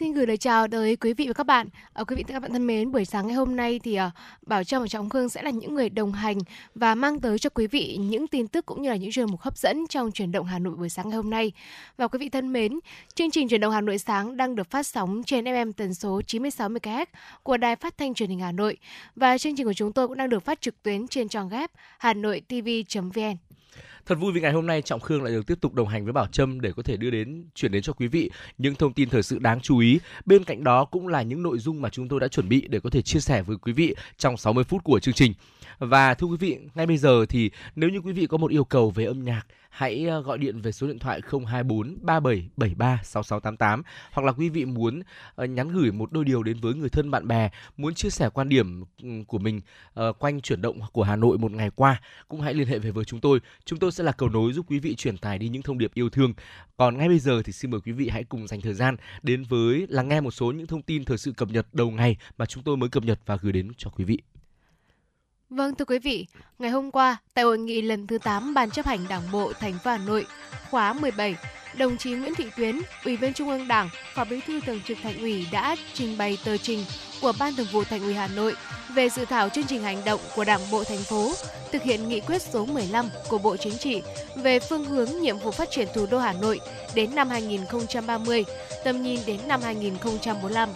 Xin gửi lời chào tới quý vị và các bạn. À, quý vị và các bạn thân mến, buổi sáng ngày hôm nay thì à, Bảo Trâm và Trọng Khương sẽ là những người đồng hành và mang tới cho quý vị những tin tức cũng như là những chuyên mục hấp dẫn trong chuyển động Hà Nội buổi sáng ngày hôm nay. Và quý vị thân mến, chương trình chuyển động Hà Nội sáng đang được phát sóng trên FM tần số 96 MHz của Đài Phát thanh Truyền hình Hà Nội và chương trình của chúng tôi cũng đang được phát trực tuyến trên trang web hanoitv.vn. Thật vui vì ngày hôm nay Trọng Khương lại được tiếp tục đồng hành với Bảo Trâm để có thể đưa đến chuyển đến cho quý vị những thông tin thời sự đáng chú ý. Bên cạnh đó cũng là những nội dung mà chúng tôi đã chuẩn bị để có thể chia sẻ với quý vị trong 60 phút của chương trình. Và thưa quý vị, ngay bây giờ thì nếu như quý vị có một yêu cầu về âm nhạc hãy ờ, gọi điện về số điện thoại 024 3773 6688 hoặc là quý vị muốn ờ, nhắn gửi một đôi điều đến với người thân bạn bè, muốn chia sẻ quan điểm của mình ờ, quanh chuyển động của Hà Nội một ngày qua cũng hãy liên hệ về với chúng tôi. Chúng tôi sẽ là cầu nối giúp quý vị truyền tải đi những thông điệp yêu thương. Còn ngay bây giờ thì xin mời quý vị hãy cùng dành thời gian đến với lắng nghe một số những thông tin thời sự cập nhật đầu ngày mà chúng tôi mới cập nhật và gửi đến cho quý vị. Vâng thưa quý vị, ngày hôm qua tại hội nghị lần thứ 8 Ban chấp hành Đảng bộ thành phố Hà Nội khóa 17, đồng chí Nguyễn Thị Tuyến, Ủy viên Trung ương Đảng, Phó Bí thư Thường trực Thành ủy đã trình bày tờ trình của Ban Thường vụ Thành ủy Hà Nội về dự thảo chương trình hành động của Đảng bộ thành phố thực hiện nghị quyết số 15 của Bộ Chính trị về phương hướng nhiệm vụ phát triển thủ đô Hà Nội đến năm 2030, tầm nhìn đến năm 2045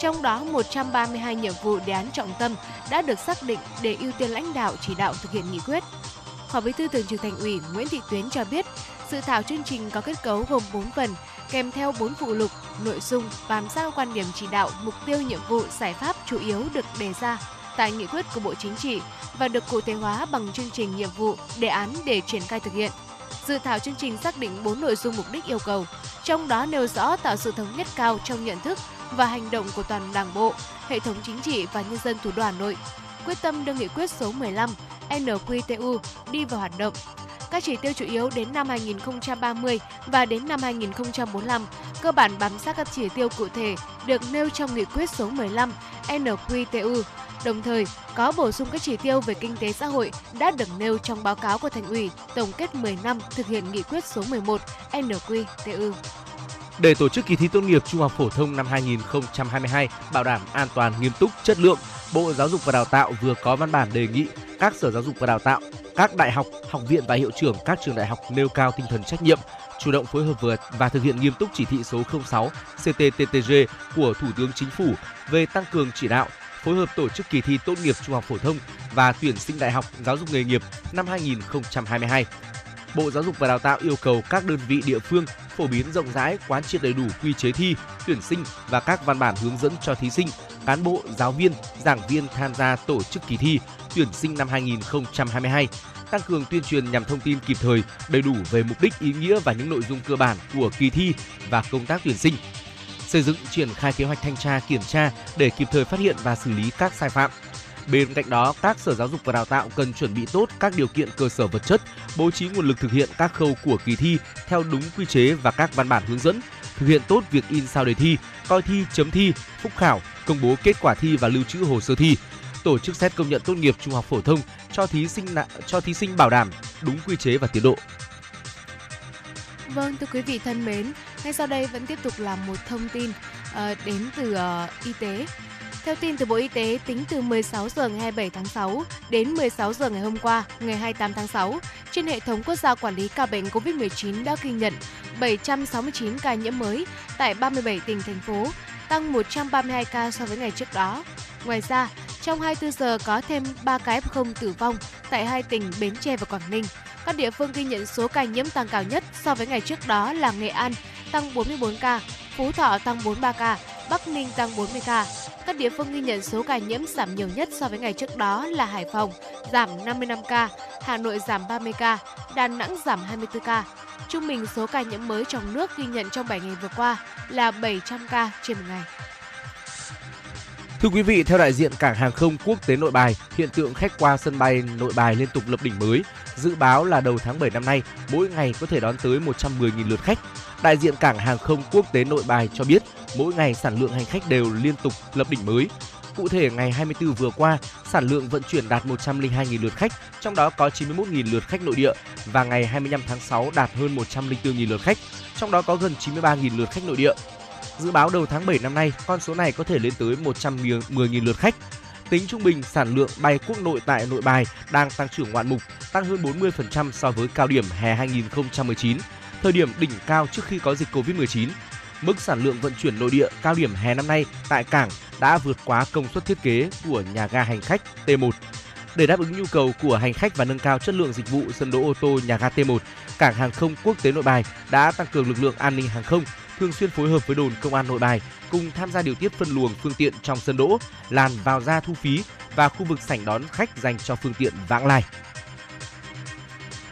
trong đó 132 nhiệm vụ đề án trọng tâm đã được xác định để ưu tiên lãnh đạo chỉ đạo thực hiện nghị quyết. Phó Bí thư Thường trực Thành ủy Nguyễn Thị Tuyến cho biết, dự thảo chương trình có kết cấu gồm 4 phần, kèm theo 4 phụ lục, nội dung bám sát quan điểm chỉ đạo, mục tiêu nhiệm vụ, giải pháp chủ yếu được đề ra tại nghị quyết của Bộ Chính trị và được cụ thể hóa bằng chương trình nhiệm vụ, đề án để triển khai thực hiện. Dự thảo chương trình xác định 4 nội dung mục đích yêu cầu, trong đó nêu rõ tạo sự thống nhất cao trong nhận thức, và hành động của toàn Đảng bộ, hệ thống chính trị và nhân dân thủ đô Hà Nội, quyết tâm đưa nghị quyết số 15 NQTU đi vào hoạt động. Các chỉ tiêu chủ yếu đến năm 2030 và đến năm 2045 cơ bản bám sát các chỉ tiêu cụ thể được nêu trong nghị quyết số 15 NQTU đồng thời có bổ sung các chỉ tiêu về kinh tế xã hội đã được nêu trong báo cáo của Thành ủy tổng kết 10 năm thực hiện nghị quyết số 11 NQTU. Để tổ chức kỳ thi tốt nghiệp trung học phổ thông năm 2022 bảo đảm an toàn, nghiêm túc, chất lượng, Bộ Giáo dục và Đào tạo vừa có văn bản đề nghị các sở giáo dục và đào tạo, các đại học, học viện và hiệu trưởng các trường đại học nêu cao tinh thần trách nhiệm, chủ động phối hợp vừa và thực hiện nghiêm túc chỉ thị số 06 CTTTG của Thủ tướng Chính phủ về tăng cường chỉ đạo, phối hợp tổ chức kỳ thi tốt nghiệp trung học phổ thông và tuyển sinh đại học giáo dục nghề nghiệp năm 2022 Bộ Giáo dục và Đào tạo yêu cầu các đơn vị địa phương phổ biến rộng rãi, quán triệt đầy đủ quy chế thi, tuyển sinh và các văn bản hướng dẫn cho thí sinh, cán bộ, giáo viên, giảng viên tham gia tổ chức kỳ thi tuyển sinh năm 2022 tăng cường tuyên truyền nhằm thông tin kịp thời, đầy đủ về mục đích, ý nghĩa và những nội dung cơ bản của kỳ thi và công tác tuyển sinh. Xây dựng triển khai kế hoạch thanh tra kiểm tra để kịp thời phát hiện và xử lý các sai phạm, Bên cạnh đó, các sở giáo dục và đào tạo cần chuẩn bị tốt các điều kiện cơ sở vật chất, bố trí nguồn lực thực hiện các khâu của kỳ thi theo đúng quy chế và các văn bản hướng dẫn, thực hiện tốt việc in sao đề thi, coi thi, chấm thi, phúc khảo, công bố kết quả thi và lưu trữ hồ sơ thi, tổ chức xét công nhận tốt nghiệp trung học phổ thông cho thí sinh cho thí sinh bảo đảm đúng quy chế và tiến độ. Vâng, thưa quý vị thân mến, ngay sau đây vẫn tiếp tục là một thông tin uh, đến từ uh, y tế. Theo tin từ Bộ Y tế, tính từ 16 giờ ngày 27 tháng 6 đến 16 giờ ngày hôm qua, ngày 28 tháng 6, trên hệ thống quốc gia quản lý ca bệnh COVID-19 đã ghi nhận 769 ca nhiễm mới tại 37 tỉnh thành phố, tăng 132 ca so với ngày trước đó. Ngoài ra, trong 24 giờ có thêm 3 ca F0 tử vong tại hai tỉnh Bến Tre và Quảng Ninh. Các địa phương ghi nhận số ca nhiễm tăng cao nhất so với ngày trước đó là Nghệ An tăng 44 ca, Phú Thọ tăng 43 ca, Bắc Ninh tăng 40 ca. Các địa phương ghi nhận số ca nhiễm giảm nhiều nhất so với ngày trước đó là Hải Phòng giảm 55 ca, Hà Nội giảm 30 ca, Đà Nẵng giảm 24 ca. Trung bình số ca nhiễm mới trong nước ghi nhận trong 7 ngày vừa qua là 700 ca trên một ngày. Thưa quý vị, theo đại diện cảng hàng không quốc tế Nội Bài, hiện tượng khách qua sân bay Nội Bài liên tục lập đỉnh mới. Dự báo là đầu tháng 7 năm nay, mỗi ngày có thể đón tới 110.000 lượt khách. Đại diện cảng hàng không quốc tế Nội Bài cho biết, mỗi ngày sản lượng hành khách đều liên tục lập đỉnh mới. Cụ thể, ngày 24 vừa qua, sản lượng vận chuyển đạt 102.000 lượt khách, trong đó có 91.000 lượt khách nội địa và ngày 25 tháng 6 đạt hơn 104.000 lượt khách, trong đó có gần 93.000 lượt khách nội địa. Dự báo đầu tháng 7 năm nay, con số này có thể lên tới 110.000 lượt khách. Tính trung bình, sản lượng bay quốc nội tại Nội Bài đang tăng trưởng ngoạn mục, tăng hơn 40% so với cao điểm hè 2019, thời điểm đỉnh cao trước khi có dịch Covid-19. Mức sản lượng vận chuyển nội địa cao điểm hè năm nay tại cảng đã vượt quá công suất thiết kế của nhà ga hành khách T1. Để đáp ứng nhu cầu của hành khách và nâng cao chất lượng dịch vụ sân đỗ ô tô nhà ga T1, Cảng hàng không quốc tế Nội Bài đã tăng cường lực lượng an ninh hàng không, thường xuyên phối hợp với đồn công an Nội Bài cùng tham gia điều tiết phân luồng phương tiện trong sân đỗ, làn vào ra thu phí và khu vực sảnh đón khách dành cho phương tiện vãng lai.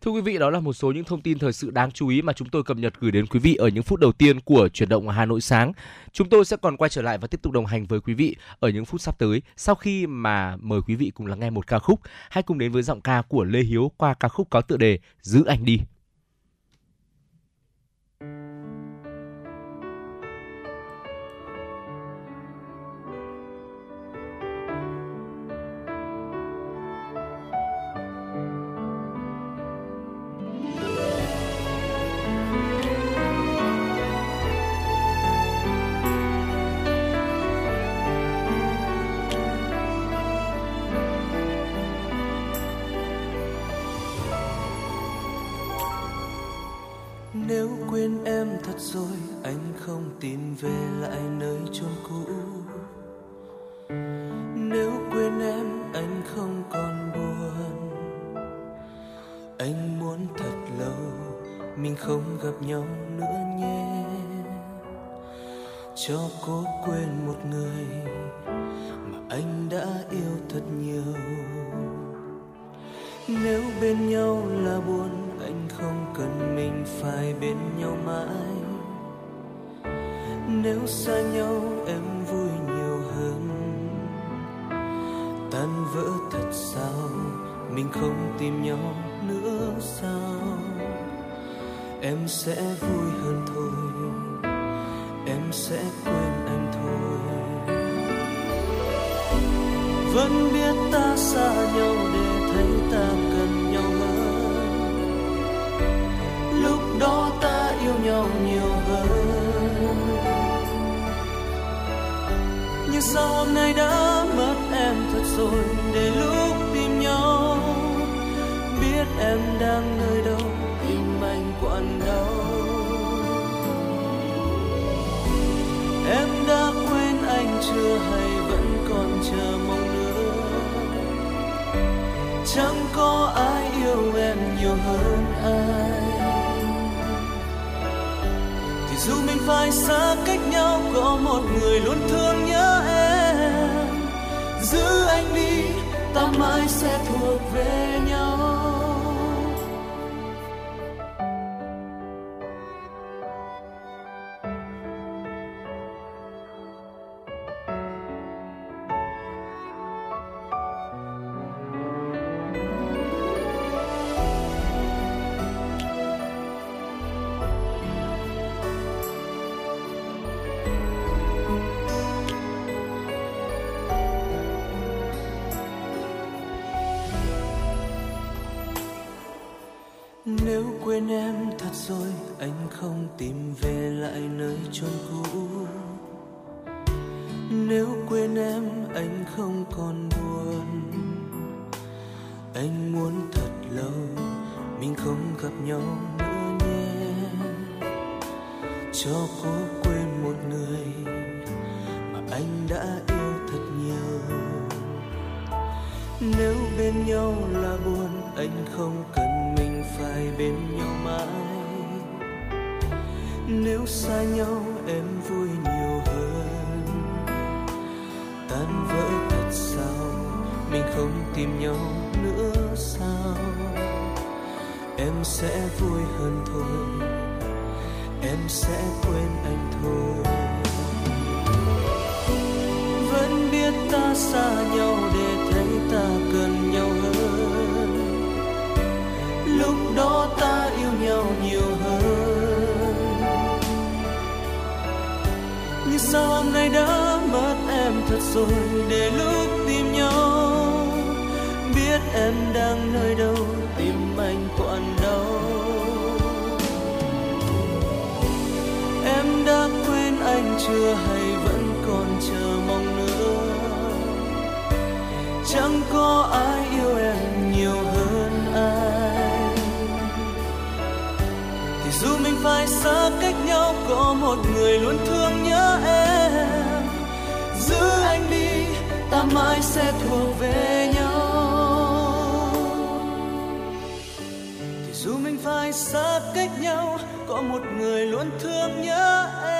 Thưa quý vị, đó là một số những thông tin thời sự đáng chú ý mà chúng tôi cập nhật gửi đến quý vị ở những phút đầu tiên của chuyển động Hà Nội sáng. Chúng tôi sẽ còn quay trở lại và tiếp tục đồng hành với quý vị ở những phút sắp tới sau khi mà mời quý vị cùng lắng nghe một ca khúc. Hãy cùng đến với giọng ca của Lê Hiếu qua ca khúc có tựa đề Giữ anh đi. nếu quên em thật rồi, anh không tìm về lại nơi chốn cũ. Nếu quên em, anh không còn buồn. Anh muốn thật lâu, mình không gặp nhau nữa nhé. Cho cô quên một người. xa nhau em vui nhiều hơn. Tan vỡ thật sao, mình không tìm nhau nữa sao? Em sẽ vui hơn thôi, em sẽ quên anh thôi. Vẫn biết ta xa nhau để thấy ta cần nhau hơn. Lúc đó ta yêu nhau nhiều sao hôm nay đã mất em thật rồi? Để lúc tìm nhau, biết em đang nơi đâu tim anh quặn đau em đã quên anh chưa hay vẫn còn chờ mong nữa? Chẳng có ai yêu em nhiều hơn ai. Thì dù mình phải xa cách nhau, có một người luôn thương nhớ giữ anh đi ta mãi sẽ thuộc về nhau. quên em thật rồi, anh không tìm về lại nơi chôn cũ. Nếu quên em, anh không còn buồn. Anh muốn thật lâu, mình không gặp nhau nữa nhé. Cho cuộc nếu xa nhau em vui nhiều hơn. Tan vỡ thật sao? Mình không tìm nhau nữa sao? Em sẽ vui hơn thôi. Em sẽ quên anh thôi. Vẫn biết ta xa nhau đã mất em thật rồi, để lúc tìm nhau, biết em đang nơi đâu tim anh còn đâu. em đã quên anh chưa hay vẫn còn chờ mong nữa chẳng có ai yêu em nhiều hơn ai. thì dù mình phải xa cách nhau, có một người luôn thương nhớ em anh đi, ta mãi sẽ thuộc về nhau. Thì dù mình phải xa cách nhau, có một người luôn thương nhớ em.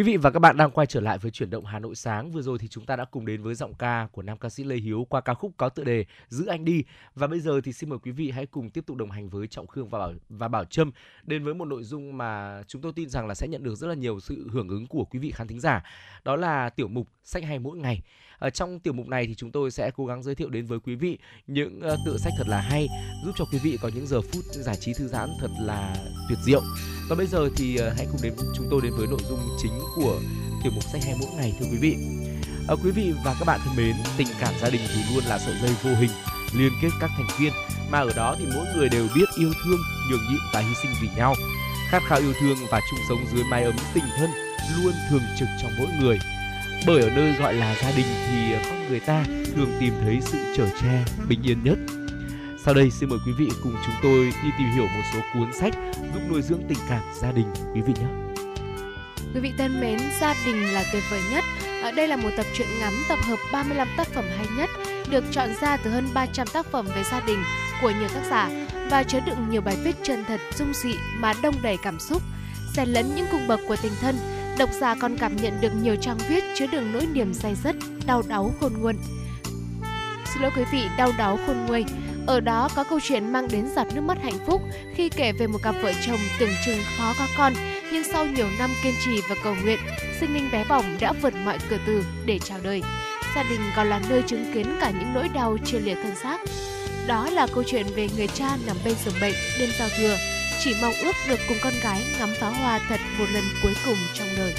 Quý vị và các bạn đang quay trở lại với chuyển động Hà Nội sáng. Vừa rồi thì chúng ta đã cùng đến với giọng ca của nam ca sĩ Lê Hiếu qua ca khúc có tựa đề Giữ anh đi. Và bây giờ thì xin mời quý vị hãy cùng tiếp tục đồng hành với Trọng Khương và Bảo và Bảo Trâm đến với một nội dung mà chúng tôi tin rằng là sẽ nhận được rất là nhiều sự hưởng ứng của quý vị khán thính giả. Đó là tiểu mục sách hay mỗi ngày. Ở trong tiểu mục này thì chúng tôi sẽ cố gắng giới thiệu đến với quý vị những ờ, tựa sách thật là hay giúp cho quý vị có những giờ phút giải trí thư giãn thật là tuyệt diệu. Và bây giờ thì ờ, hãy cùng đến chúng tôi đến với nội dung chính của tiểu mục sách hay mỗi ngày thưa quý vị. À, quý vị và các bạn thân mến, tình cảm gia đình thì luôn là sợi dây vô hình liên kết các thành viên mà ở đó thì mỗi người đều biết yêu thương, nhường nhịn và hy sinh vì nhau. Khát khao yêu thương và chung sống dưới mái ấm tình thân luôn thường trực trong mỗi người. Bởi ở nơi gọi là gia đình thì ờ, con người ta thường tìm thấy sự trở tre bình yên nhất. Sau đây xin mời quý vị cùng chúng tôi đi tìm hiểu một số cuốn sách giúp nuôi dưỡng tình cảm gia đình quý vị nhé. Quý vị thân mến, gia đình là tuyệt vời nhất. Ở đây là một tập truyện ngắn tập hợp 35 tác phẩm hay nhất, được chọn ra từ hơn 300 tác phẩm về gia đình của nhiều tác giả và chứa đựng nhiều bài viết chân thật, dung dị mà đông đầy cảm xúc, xen lẫn những cung bậc của tình thân. Độc giả còn cảm nhận được nhiều trang viết chứa đựng nỗi niềm say dứt, đau đáu khôn nguôi. Xin lỗi quý vị, đau đáu khôn nguôi. Ở đó có câu chuyện mang đến giọt nước mắt hạnh phúc khi kể về một cặp vợ chồng tưởng chừng khó có con, nhưng sau nhiều năm kiên trì và cầu nguyện, sinh linh bé bỏng đã vượt mọi cửa từ để chào đời. Gia đình còn là nơi chứng kiến cả những nỗi đau chia liệt thân xác. Đó là câu chuyện về người cha nằm bên giường bệnh đêm giao thừa, chỉ mong ước được cùng con gái ngắm pháo hoa thật một lần cuối cùng trong đời.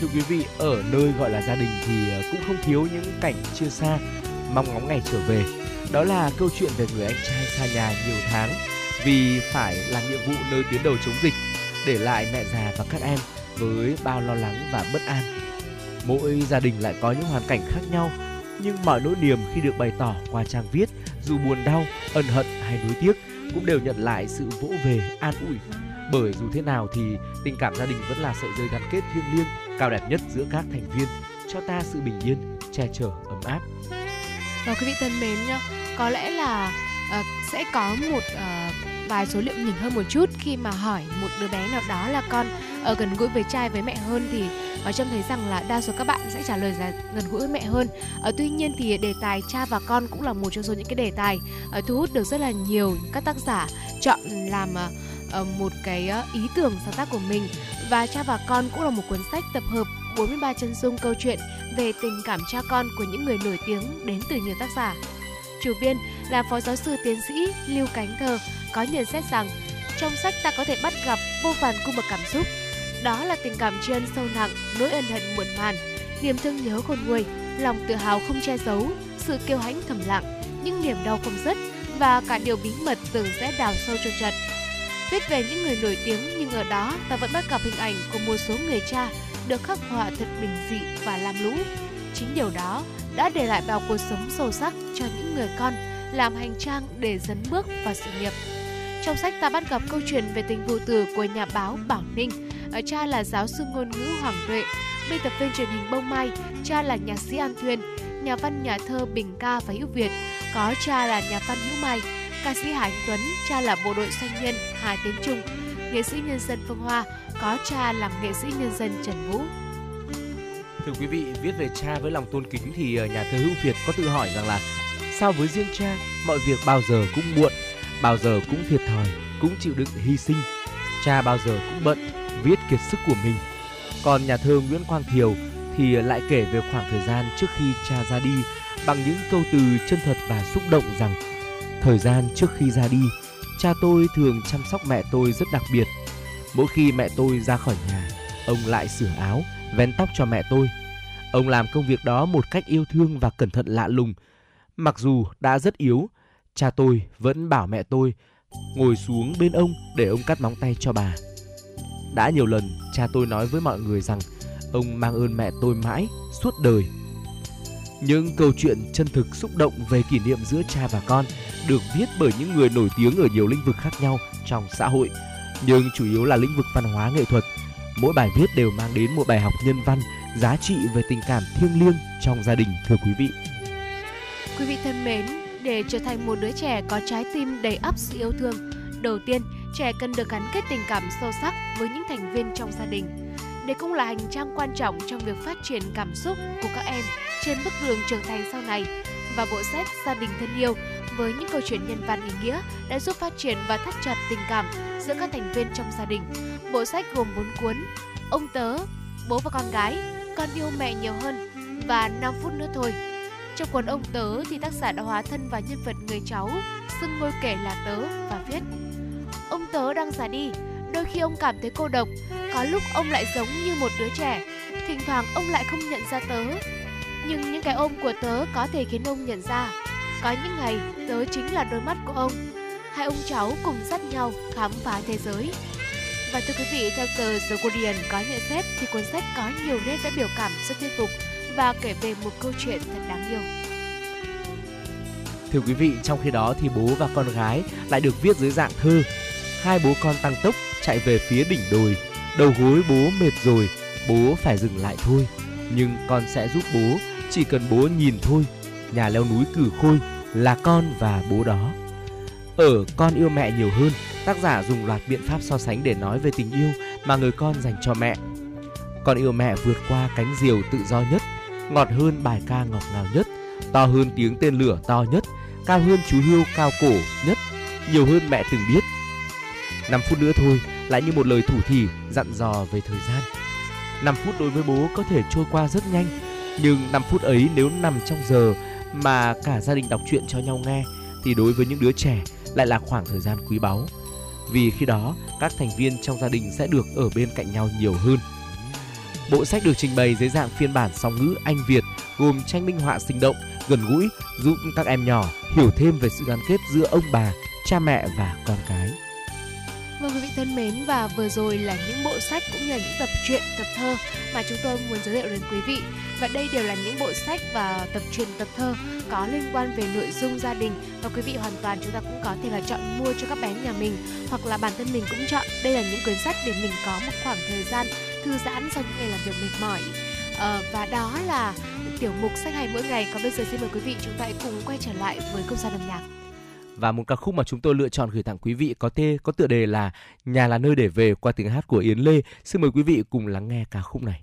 Thưa quý vị, ở nơi gọi là gia đình thì ờ, cũng không thiếu những cảnh chia xa, mong ngóng ngày trở về. Đó là câu chuyện về người anh trai xa nhà nhiều tháng vì phải làm nhiệm vụ nơi tuyến đầu chống dịch, để lại mẹ già và các em với bao lo lắng và bất an. Mỗi gia đình lại có những hoàn cảnh khác nhau, nhưng mọi nỗi niềm khi được bày tỏ qua trang viết, dù buồn đau, ân hận hay nuối tiếc, cũng đều nhận lại sự vỗ về, an ủi. Bởi dù thế nào thì tình cảm gia đình vẫn là sợi dây gắn kết thiêng liêng, cao đẹp nhất giữa các thành viên cho ta sự bình yên, che chở ấm áp. Và quý vị thân mến nhá, có lẽ là uh, sẽ có một uh, vài số liệu nhỉnh hơn một chút khi mà hỏi một đứa bé nào đó là con ở gần gũi với trai với mẹ hơn thì ở trông thấy rằng là đa số các bạn sẽ trả lời là gần gũi với mẹ hơn. Ở tuy nhiên thì đề tài cha và con cũng là một trong số những cái đề tài ờ, thu hút được rất là nhiều các tác giả chọn làm uh, một cái ý tưởng sáng tác của mình và cha và con cũng là một cuốn sách tập hợp 43 chân dung câu chuyện về tình cảm cha con của những người nổi tiếng đến từ nhiều tác giả. Chủ biên là phó giáo sư tiến sĩ Lưu Cánh Thờ có nhận xét rằng trong sách ta có thể bắt gặp vô vàn cung bậc cảm xúc. Đó là tình cảm tri ân sâu nặng, nỗi ân hận muộn màn, niềm thương nhớ khôn nguôi, lòng tự hào không che giấu, sự kiêu hãnh thầm lặng, những niềm đau không dứt và cả điều bí mật từng sẽ đào sâu trong trận. Viết về những người nổi tiếng nhưng ở đó ta vẫn bắt gặp hình ảnh của một số người cha được khắc họa thật bình dị và lam lũ. Chính điều đó đã để lại vào cuộc sống sâu sắc cho những người con làm hành trang để dấn bước vào sự nghiệp. Trong sách ta bắt gặp câu chuyện về tình phụ tử của nhà báo Bảo Ninh. Ở cha là giáo sư ngôn ngữ Hoàng Tuệ, biên tập viên truyền hình Bông Mai, cha là nhạc sĩ An Thuyên, nhà văn nhà thơ Bình Ca và Hữu Việt, có cha là nhà văn Hữu Mai, ca sĩ Hà Anh Tuấn, cha là bộ đội doanh nhân Hà Tiến Trung, nghệ sĩ nhân dân Phương Hoa, có cha là nghệ sĩ nhân dân Trần Vũ. Thưa quý vị, viết về cha với lòng tôn kính thì ờ, nhà thơ Hữu Việt có tự hỏi rằng là sao với riêng cha mọi việc bao giờ cũng muộn, bao giờ cũng thiệt thòi, cũng chịu đựng hy sinh. Cha bao giờ cũng bận, viết kiệt sức của mình. Còn nhà thơ Nguyễn Quang Thiều thì lại kể về khoảng thời gian trước khi cha ra đi bằng những câu từ chân thật và xúc động rằng thời gian trước khi ra đi, cha tôi thường chăm sóc mẹ tôi rất đặc biệt. Mỗi khi mẹ tôi ra khỏi nhà, ông lại sửa áo, vén tóc cho mẹ tôi. Ông làm công việc đó một cách yêu thương và cẩn thận lạ lùng. Mặc dù đã rất yếu, cha tôi vẫn bảo mẹ tôi ngồi xuống bên ông để ông cắt móng tay cho bà. Đã nhiều lần cha tôi nói với mọi người rằng ông mang ơn mẹ tôi mãi suốt đời. Những câu chuyện chân thực xúc động về kỷ niệm giữa cha và con được viết bởi những người nổi tiếng ở nhiều lĩnh vực khác nhau trong xã hội, nhưng chủ yếu là lĩnh vực văn hóa nghệ thuật. Mỗi bài viết đều mang đến một bài học nhân văn, giá trị về tình cảm thiêng liêng trong gia đình thưa quý vị. Quý vị thân mến, để trở thành một đứa trẻ có trái tim đầy ắp sự yêu thương, đầu tiên trẻ cần được gắn kết tình cảm sâu sắc với những thành viên trong gia đình. Đây cũng là hành trang quan trọng trong việc phát triển cảm xúc của các em trên bước đường trưởng thành sau này. Và bộ sách Gia đình thân yêu với những câu chuyện nhân văn ý nghĩa đã giúp phát triển và thắt chặt tình cảm giữa các thành viên trong gia đình. Bộ sách gồm 4 cuốn: Ông tớ, Bố và con gái, Con yêu mẹ nhiều hơn và 5 phút nữa thôi. Trong cuốn Ông tớ thì tác giả đã hóa thân vào nhân vật người cháu, xưng ngôi kể là tớ và viết: Ông tớ đang già đi, đôi khi ông cảm thấy cô độc, có lúc ông lại giống như một đứa trẻ, thỉnh thoảng ông lại không nhận ra tớ. Nhưng những cái ôm của tớ có thể khiến ông nhận ra có những ngày tớ chính là đôi mắt của ông. Hai ông cháu cùng dắt nhau khám phá thế giới. Và thưa quý vị, theo tờ The Guardian có nhận xét thì cuốn sách có nhiều nét đã biểu cảm rất thuyết phục và kể về một câu chuyện thật đáng yêu. Thưa quý vị, trong khi đó thì bố và con gái lại được viết dưới dạng thơ. Hai bố con tăng tốc chạy về phía đỉnh đồi, đầu gối bố mệt rồi, bố phải dừng lại thôi. Nhưng con sẽ giúp bố, chỉ cần bố nhìn thôi nhà leo núi cử khôi là con và bố đó. Ở Con yêu mẹ nhiều hơn, tác giả dùng loạt biện pháp so sánh để nói về tình yêu mà người con dành cho mẹ. Con yêu mẹ vượt qua cánh diều tự do nhất, ngọt hơn bài ca ngọt ngào nhất, to hơn tiếng tên lửa to nhất, cao hơn chú hươu cao cổ nhất, nhiều hơn mẹ từng biết. 5 phút nữa thôi, lại như một lời thủ thỉ dặn dò về thời gian. 5 phút đối với bố có thể trôi qua rất nhanh, nhưng 5 phút ấy nếu nằm trong giờ mà cả gia đình đọc truyện cho nhau nghe thì đối với những đứa trẻ lại là khoảng thời gian quý báu. Vì khi đó, các thành viên trong gia đình sẽ được ở bên cạnh nhau nhiều hơn. Bộ sách được trình bày dưới dạng phiên bản song ngữ Anh Việt gồm tranh minh họa sinh động, gần gũi, giúp các em nhỏ hiểu thêm về sự gắn kết giữa ông bà, cha mẹ và con cái. Vâng quý vị thân mến và vừa rồi là những bộ sách cũng như là những tập truyện, tập thơ mà chúng tôi muốn giới thiệu đến quý vị. Và đây đều là những bộ sách và tập truyện, tập thơ có liên quan về nội dung gia đình và quý vị hoàn toàn chúng ta cũng có thể là chọn mua cho các bé nhà mình hoặc là bản thân mình cũng chọn. Đây là những cuốn sách để mình có một khoảng thời gian thư giãn sau những ngày làm việc mệt mỏi à, và đó là tiểu mục sách hay mỗi ngày còn bây giờ xin mời quý vị chúng ta hãy cùng quay trở lại với không gian âm nhạc và một ca khúc mà chúng tôi lựa chọn gửi tặng quý vị có tê có tựa đề là Nhà là nơi để về qua tiếng hát của Yến Lê. Xin mời quý vị cùng lắng nghe ca khúc này.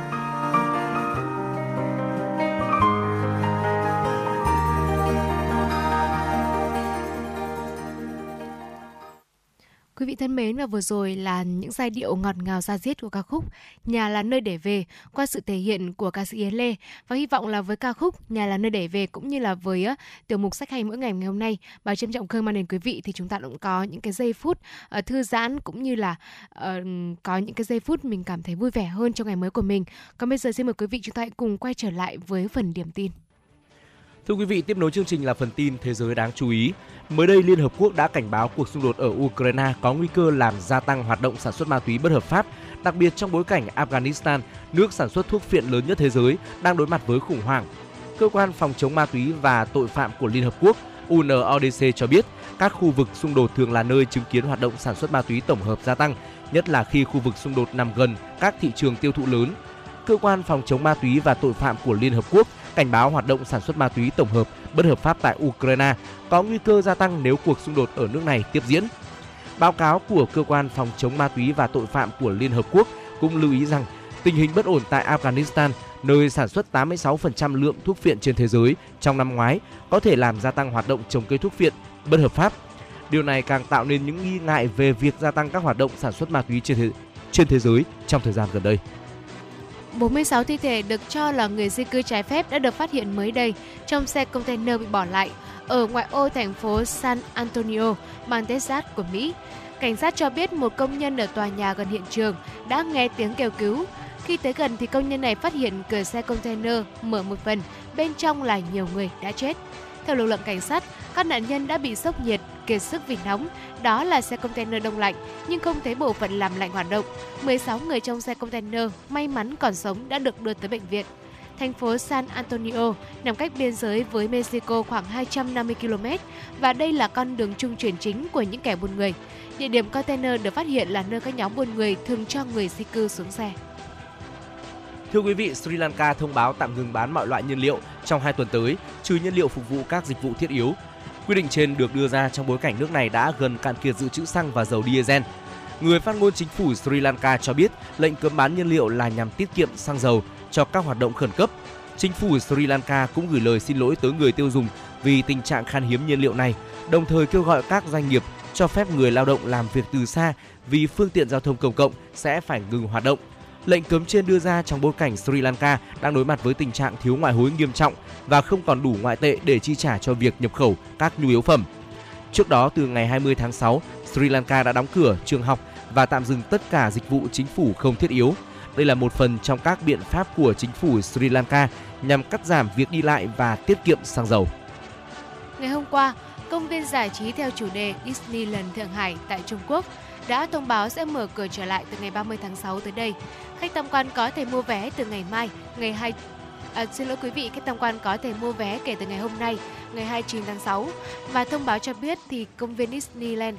mến và vừa rồi là những giai điệu ngọt ngào ra diết của ca khúc Nhà là nơi để về qua sự thể hiện của ca sĩ Yến Lê và hy vọng là với ca khúc Nhà là nơi để về cũng như là với uh, tiểu mục sách hay mỗi ngày ngày hôm nay bà trâm trọng khơi mang đến quý vị thì chúng ta cũng có những cái giây phút uh, thư giãn cũng như là uh, có những cái giây phút mình cảm thấy vui vẻ hơn trong ngày mới của mình. Còn bây giờ xin mời quý vị chúng ta hãy cùng quay trở lại với phần điểm tin. Thưa quý vị, tiếp nối chương trình là phần tin thế giới đáng chú ý. Mới đây, Liên Hợp Quốc đã cảnh báo cuộc xung đột ở Ukraine có nguy cơ làm gia tăng hoạt động sản xuất ma túy bất hợp pháp, đặc biệt trong bối cảnh Afghanistan, nước sản xuất thuốc phiện lớn nhất thế giới, đang đối mặt với khủng hoảng. Cơ quan phòng chống ma túy và tội phạm của Liên Hợp Quốc UNODC cho biết các khu vực xung đột thường là nơi chứng kiến hoạt động sản xuất ma túy tổng hợp gia tăng, nhất là khi khu vực xung đột nằm gần các thị trường tiêu thụ lớn. Cơ quan phòng chống ma túy và tội phạm của Liên Hợp Quốc cảnh báo hoạt động sản xuất ma túy tổng hợp bất hợp pháp tại Ukraine có nguy cơ gia tăng nếu cuộc xung đột ở nước này tiếp diễn. Báo cáo của cơ quan phòng chống ma túy và tội phạm của Liên Hợp Quốc cũng lưu ý rằng tình hình bất ổn tại Afghanistan, nơi sản xuất 86% lượng thuốc phiện trên thế giới trong năm ngoái, có thể làm gia tăng hoạt động trồng cây thuốc phiện bất hợp pháp. Điều này càng tạo nên những nghi ngại về việc gia tăng các hoạt động sản xuất ma túy trên thế, trên thế giới trong thời gian gần đây. 46 thi thể được cho là người di cư trái phép đã được phát hiện mới đây trong xe container bị bỏ lại ở ngoại ô thành phố San Antonio, bang Texas của Mỹ. Cảnh sát cho biết một công nhân ở tòa nhà gần hiện trường đã nghe tiếng kêu cứu. Khi tới gần thì công nhân này phát hiện cửa xe container mở một phần, bên trong là nhiều người đã chết. Theo lực lượng cảnh sát, các nạn nhân đã bị sốc nhiệt, kiệt sức vì nóng. Đó là xe container đông lạnh, nhưng không thấy bộ phận làm lạnh hoạt động. 16 người trong xe container may mắn còn sống đã được đưa tới bệnh viện. Thành phố San Antonio nằm cách biên giới với Mexico khoảng 250 km và đây là con đường trung chuyển chính của những kẻ buôn người. Địa điểm container được phát hiện là nơi các nhóm buôn người thường cho người di cư xuống xe. Thưa quý vị, Sri Lanka thông báo tạm ngừng bán mọi loại nhiên liệu trong 2 tuần tới, trừ nhiên liệu phục vụ các dịch vụ thiết yếu. Quyết định trên được đưa ra trong bối cảnh nước này đã gần cạn kiệt dự trữ xăng và dầu diesel. Người phát ngôn chính phủ Sri Lanka cho biết lệnh cấm bán nhiên liệu là nhằm tiết kiệm xăng dầu cho các hoạt động khẩn cấp. Chính phủ Sri Lanka cũng gửi lời xin lỗi tới người tiêu dùng vì tình trạng khan hiếm nhiên liệu này, đồng thời kêu gọi các doanh nghiệp cho phép người lao động làm việc từ xa vì phương tiện giao thông công cộng sẽ phải ngừng hoạt động. Lệnh cấm trên đưa ra trong bối cảnh Sri Lanka đang đối mặt với tình trạng thiếu ngoại hối nghiêm trọng và không còn đủ ngoại tệ để chi trả cho việc nhập khẩu các nhu yếu phẩm. Trước đó, từ ngày 20 tháng 6, Sri Lanka đã đóng cửa trường học và tạm dừng tất cả dịch vụ chính phủ không thiết yếu. Đây là một phần trong các biện pháp của chính phủ Sri Lanka nhằm cắt giảm việc đi lại và tiết kiệm xăng dầu. Ngày hôm qua, công viên giải trí theo chủ đề Disneyland Thượng Hải tại Trung Quốc đã thông báo sẽ mở cửa trở lại từ ngày 30 tháng 6 tới đây. Khách tham quan có thể mua vé từ ngày mai, ngày 2 À, xin lỗi quý vị, khách tham quan có thể mua vé kể từ ngày hôm nay, ngày 29 tháng 6 và thông báo cho biết thì công viên Disneyland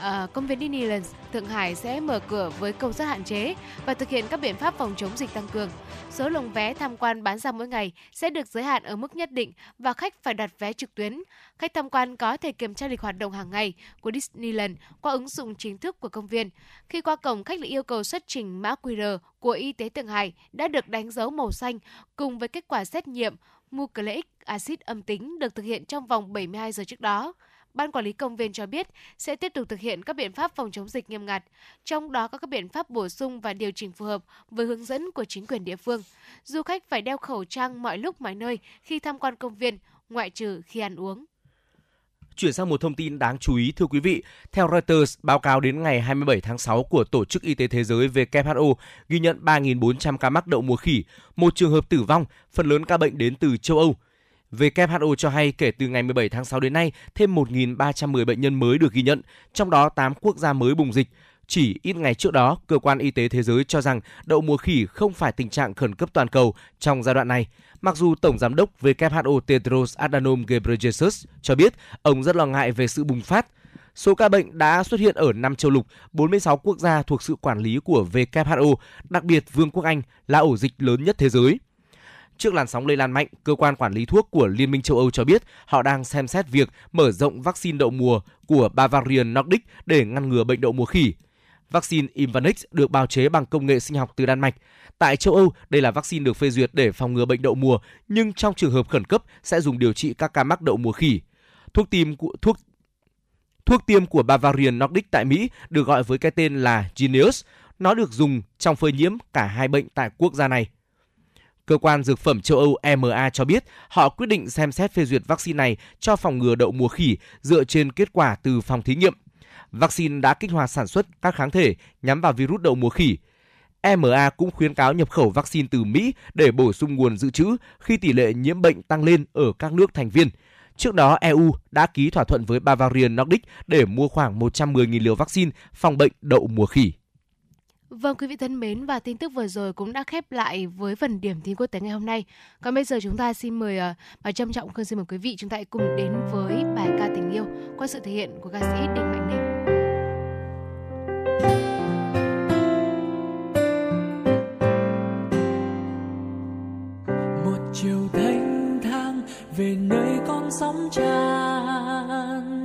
à, công viên Disneyland Thượng Hải sẽ mở cửa với công suất hạn chế và thực hiện các biện pháp phòng chống dịch tăng cường. Số lượng vé tham quan bán ra mỗi ngày sẽ được giới hạn ở mức nhất định và khách phải đặt vé trực tuyến. Khách tham quan có thể kiểm tra lịch hoạt động hàng ngày của Disneyland qua ứng dụng chính thức của công viên. Khi qua cổng, khách lại yêu cầu xuất trình mã QR của Y tế Thượng Hải đã được đánh dấu màu xanh cùng với kết quả xét nghiệm nucleic acid âm tính được thực hiện trong vòng 72 giờ trước đó. Ban quản lý công viên cho biết sẽ tiếp tục thực hiện các biện pháp phòng chống dịch nghiêm ngặt, trong đó có các biện pháp bổ sung và điều chỉnh phù hợp với hướng dẫn của chính quyền địa phương. Du khách phải đeo khẩu trang mọi lúc mọi nơi khi tham quan công viên, ngoại trừ khi ăn uống. Chuyển sang một thông tin đáng chú ý thưa quý vị. Theo Reuters, báo cáo đến ngày 27 tháng 6 của Tổ chức Y tế Thế giới WHO ghi nhận 3.400 ca mắc đậu mùa khỉ, một trường hợp tử vong, phần lớn ca bệnh đến từ châu Âu. WHO cho hay kể từ ngày 17 tháng 6 đến nay, thêm 1.310 bệnh nhân mới được ghi nhận, trong đó 8 quốc gia mới bùng dịch. Chỉ ít ngày trước đó, Cơ quan Y tế Thế giới cho rằng đậu mùa khỉ không phải tình trạng khẩn cấp toàn cầu trong giai đoạn này. Mặc dù Tổng Giám đốc WHO Tedros Adhanom Ghebreyesus cho biết ông rất lo ngại về sự bùng phát, Số ca bệnh đã xuất hiện ở 5 châu lục, 46 quốc gia thuộc sự quản lý của WHO, đặc biệt Vương quốc Anh là ổ dịch lớn nhất thế giới. Trước làn sóng lây lan mạnh, cơ quan quản lý thuốc của Liên minh châu Âu cho biết họ đang xem xét việc mở rộng vaccine đậu mùa của Bavarian Nordic để ngăn ngừa bệnh đậu mùa khỉ. Vaccine Imvanex được bào chế bằng công nghệ sinh học từ Đan Mạch. Tại châu Âu, đây là vaccine được phê duyệt để phòng ngừa bệnh đậu mùa, nhưng trong trường hợp khẩn cấp sẽ dùng điều trị các ca mắc đậu mùa khỉ. Thuốc tiêm của thuốc Thuốc tiêm của Bavarian Nordic tại Mỹ được gọi với cái tên là Genius. Nó được dùng trong phơi nhiễm cả hai bệnh tại quốc gia này. Cơ quan Dược phẩm châu Âu EMA cho biết họ quyết định xem xét phê duyệt vaccine này cho phòng ngừa đậu mùa khỉ dựa trên kết quả từ phòng thí nghiệm. Vaccine đã kích hoạt sản xuất các kháng thể nhắm vào virus đậu mùa khỉ. EMA cũng khuyến cáo nhập khẩu vaccine từ Mỹ để bổ sung nguồn dự trữ khi tỷ lệ nhiễm bệnh tăng lên ở các nước thành viên. Trước đó, EU đã ký thỏa thuận với Bavarian Nordic để mua khoảng 110.000 liều vaccine phòng bệnh đậu mùa khỉ. Vâng quý vị thân mến và tin tức vừa rồi cũng đã khép lại với phần điểm tin quốc tế ngày hôm nay. Còn bây giờ chúng ta xin mời uh, bà Trâm Trọng Khương xin mời quý vị chúng ta cùng đến với bài ca tình yêu qua sự thể hiện của ca sĩ Đinh Mạnh Ninh. Một chiều thanh thang về nơi con sóng tràn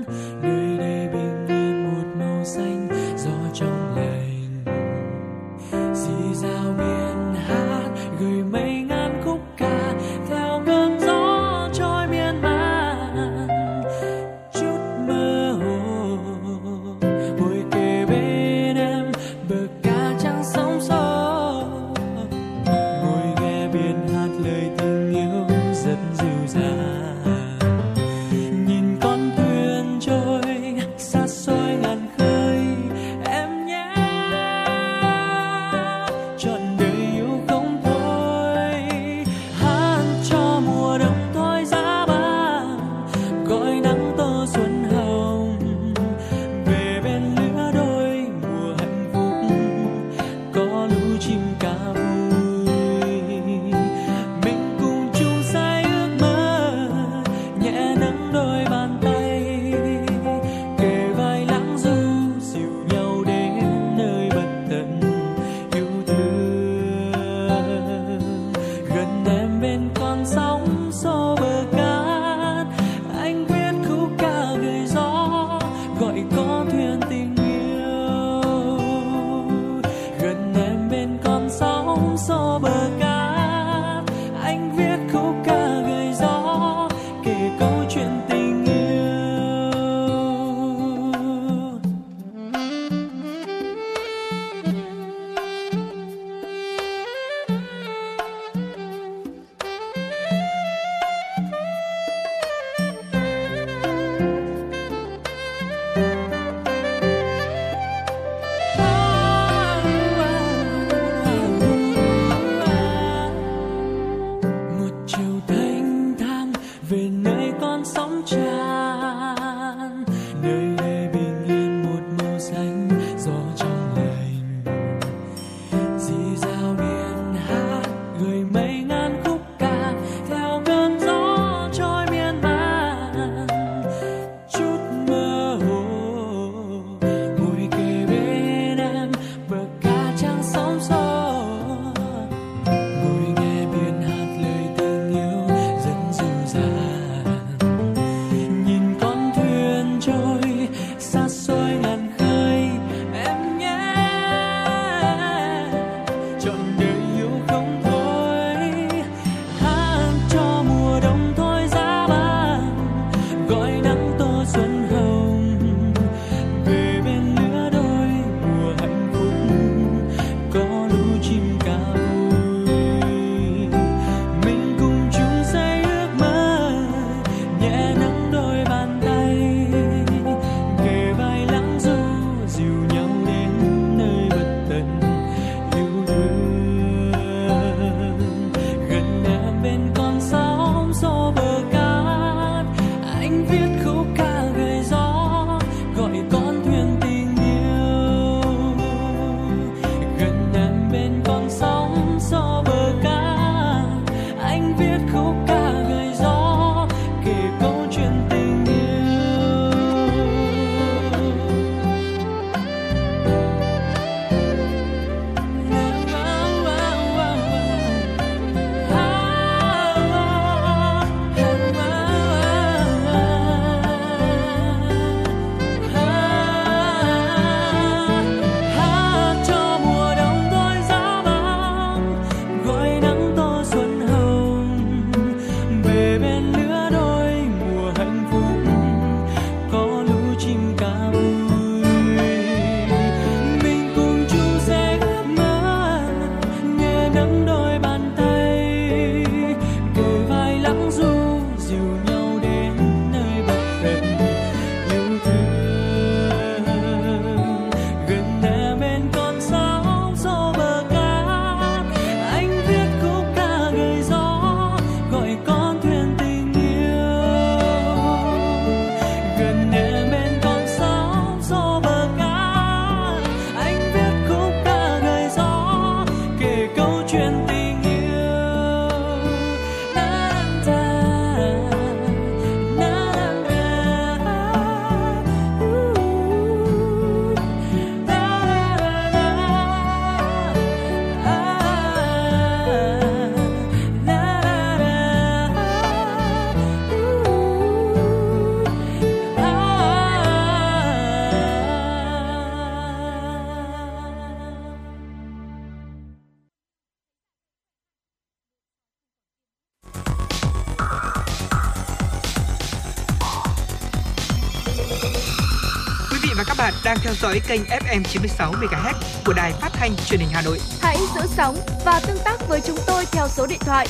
dõi kênh FM 96 MHz của đài phát thanh truyền hình Hà Nội. Hãy giữ sóng và tương tác với chúng tôi theo số điện thoại